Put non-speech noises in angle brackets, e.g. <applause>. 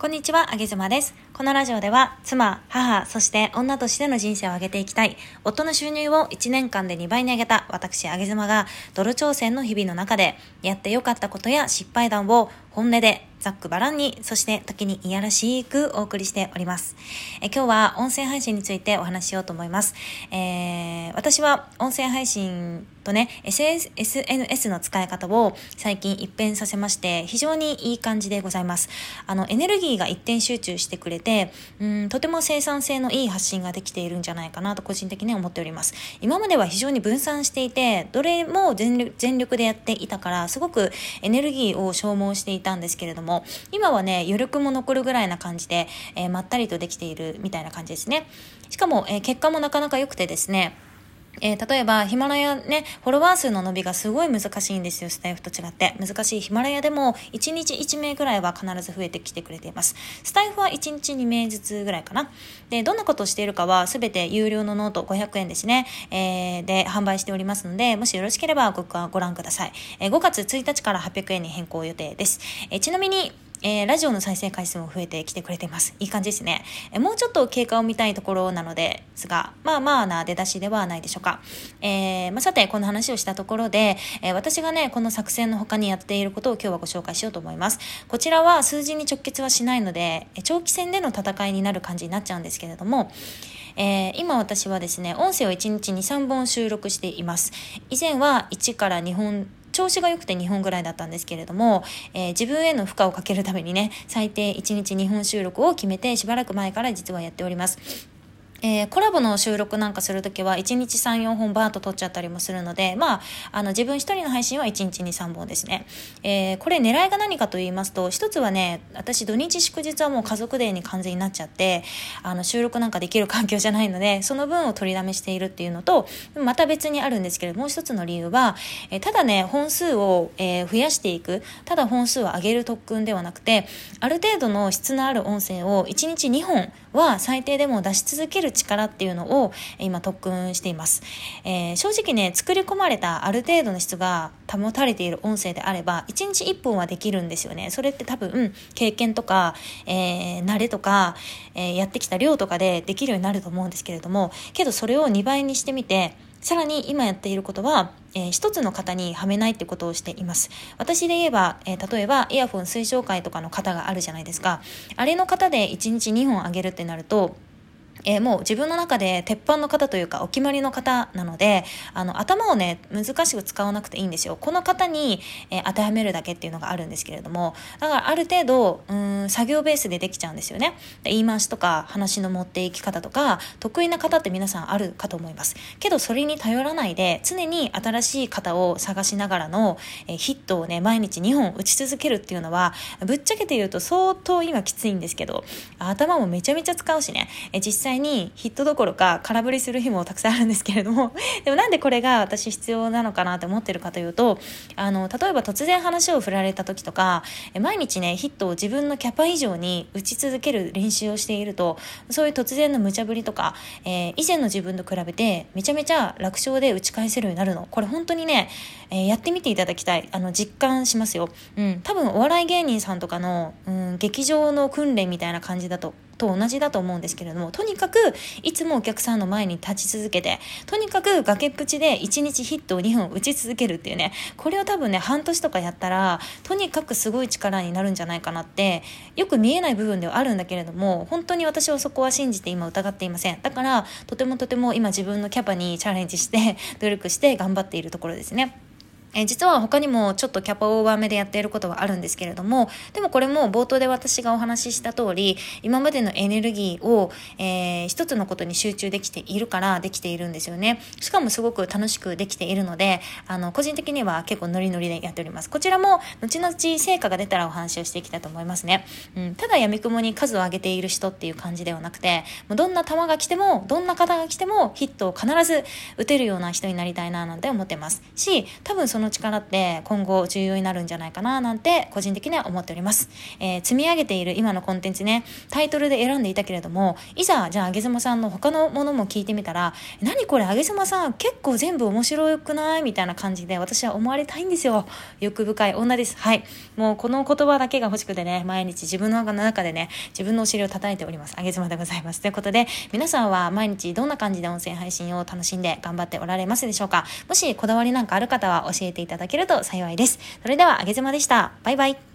こんにちは、あげずまです。このラジオでは、妻、母、そして女としての人生を上げていきたい、夫の収入を1年間で2倍に上げた私、あげずまが、ドル挑戦の日々の中で、やってよかったことや失敗談を本音でざっくばらんに、そして時にいやらしくお送りしております。え今日は音声配信についてお話ししようと思います。えー、私は音声配信とね、SNS の使い方を最近一変させまして、非常にいい感じでございます。あの、エネルギーが一点集中してくれて、うん、とても生産性のいい発信ができているんじゃないかなと個人的に思っております。今までは非常に分散していて、どれも全力全力でやっていたから、すごくエネルギーを消耗していたんですけれども、も、今はね、余力も残るぐらいな感じで、えー、まったりとできているみたいな感じですね。しかも、えー、結果もなかなか良くてですね、えー、例えば、ヒマラヤね、フォロワー数の伸びがすごい難しいんですよ、スタイフと違って。難しいヒマラヤでも、1日1名ぐらいは必ず増えてきてくれています。スタイフは1日2名ずつぐらいかな。で、どんなことをしているかは、すべて有料のノート500円ですね、えー、で販売しておりますので、もしよろしければごご覧ください。えー、5月1日から800円に変更予定です。えー、ちなみに、えー、ラジオの再生回数も増えてきてくれています。いい感じですね。えー、もうちょっと経過を見たいところなのですが、まあまあな出だしではないでしょうか。えー、まあ、さて、この話をしたところで、え私がね、この作戦の他にやっていることを今日はご紹介しようと思います。こちらは数字に直結はしないので、長期戦での戦いになる感じになっちゃうんですけれども、え今私はですね、音声を1日2、3本収録しています。以前は1から2本調子が良くて2本ぐらいだったんですけれども、えー、自分への負荷をかけるためにね、最低1日2本収録を決めてしばらく前から実はやっております。えー、コラボの収録なんかするときは1日3、4本バーッと撮っちゃったりもするので、まあ、あの自分一人の配信は1日2、3本ですね。えー、これ狙いが何かと言いますと、一つはね、私土日祝日はもう家族デーに完全になっちゃって、あの収録なんかできる環境じゃないので、その分を取りだめしているっていうのと、また別にあるんですけれども、う一つの理由は、えー、ただね、本数を、え増やしていく、ただ本数を上げる特訓ではなくて、ある程度の質のある音声を1日2本は最低でも出し続ける力っていうのを今特訓しています。えー、正直ね、作り込まれたある程度の質が保たれている音声であれば、1日1本はできるんですよね。それって多分、経験とか、えー、慣れとか、えー、やってきた量とかでできるようになると思うんですけれども、けどそれを2倍にしてみて、さらに今やっていることは、えー、一つの型にはめないってことをしています。私で言えば、えー、例えばイヤホン推奨会とかの型があるじゃないですか。あれの型で1日2本あげるってなると、えー、もう自分の中で鉄板の方というかお決まりの方なのであの頭をね難しく使わなくていいんですよ。この方に、えー、当てはめるだけっていうのがあるんですけれどもだからある程度うん作業ベースでできちゃうんですよね。言い回しとか話の持っていき方とか得意な方って皆さんあるかと思います。けどそれに頼らないで常に新しい方を探しながらの、えー、ヒットをね毎日2本打ち続けるっていうのはぶっちゃけて言うと相当今きついんですけど頭もめちゃめちゃ使うしね、え実際際にヒットどころか空振りする日もたくさんあるんですけれども <laughs> でもなんでこれが私必要なのかなって思ってるかというとあの例えば突然話を振られた時とか毎日ねヒットを自分のキャパ以上に打ち続ける練習をしているとそういう突然の無茶ぶりとか、えー、以前の自分と比べてめちゃめちゃ楽勝で打ち返せるようになるの。これ本当にね、えー、やってみていただきたい。あの実感しますよ、うん、多分お笑い芸人さんとかの、うん、劇場の訓練みたいな感じだとと同じだと思うんですけれどもとにかくいつもお客さんの前に立ち続けてとにかく崖っぷちで1日ヒットを2本打ち続けるっていうねこれを多分ね半年とかやったらとにかくすごい力になるんじゃないかなってよく見えない部分ではあるんだけれども本当に私はそこは信じて今疑っていませんだからとてもとても今自分のキャパにチャレンジして努力して頑張っているところですね。え実は他にもちょっとキャパオーバー目でやっていることはあるんですけれども、でもこれも冒頭で私がお話しした通り、今までのエネルギーを、えー、一つのことに集中できているからできているんですよね。しかもすごく楽しくできているので、あの、個人的には結構ノリノリでやっております。こちらも後々成果が出たらお話をしていきたいと思いますね。うん、ただ闇雲に数を上げている人っていう感じではなくて、もうどんな球が来ても、どんな方が来てもヒットを必ず打てるような人になりたいななんて思ってます。し、多分そのの力って今後重要になるんじゃないかななんて個人的には思っております。えー、積み上げている今のコンテンツね、タイトルで選んでいたけれども、いざじゃああげずまさんの他のものも聞いてみたら、何これあげずまさん結構全部面白くない？みたいな感じで私は思われたいんですよ。欲深い女です。はい。もうこの言葉だけが欲しくてね、毎日自分の中でね、自分のお尻を叩いております。あげずまでございます。ということで、皆さんは毎日どんな感じで音声配信を楽しんで頑張っておられますでしょうか？もしこだわりなんかある方は教えていただけると幸いです。それでは、あげずまでした。バイバイ。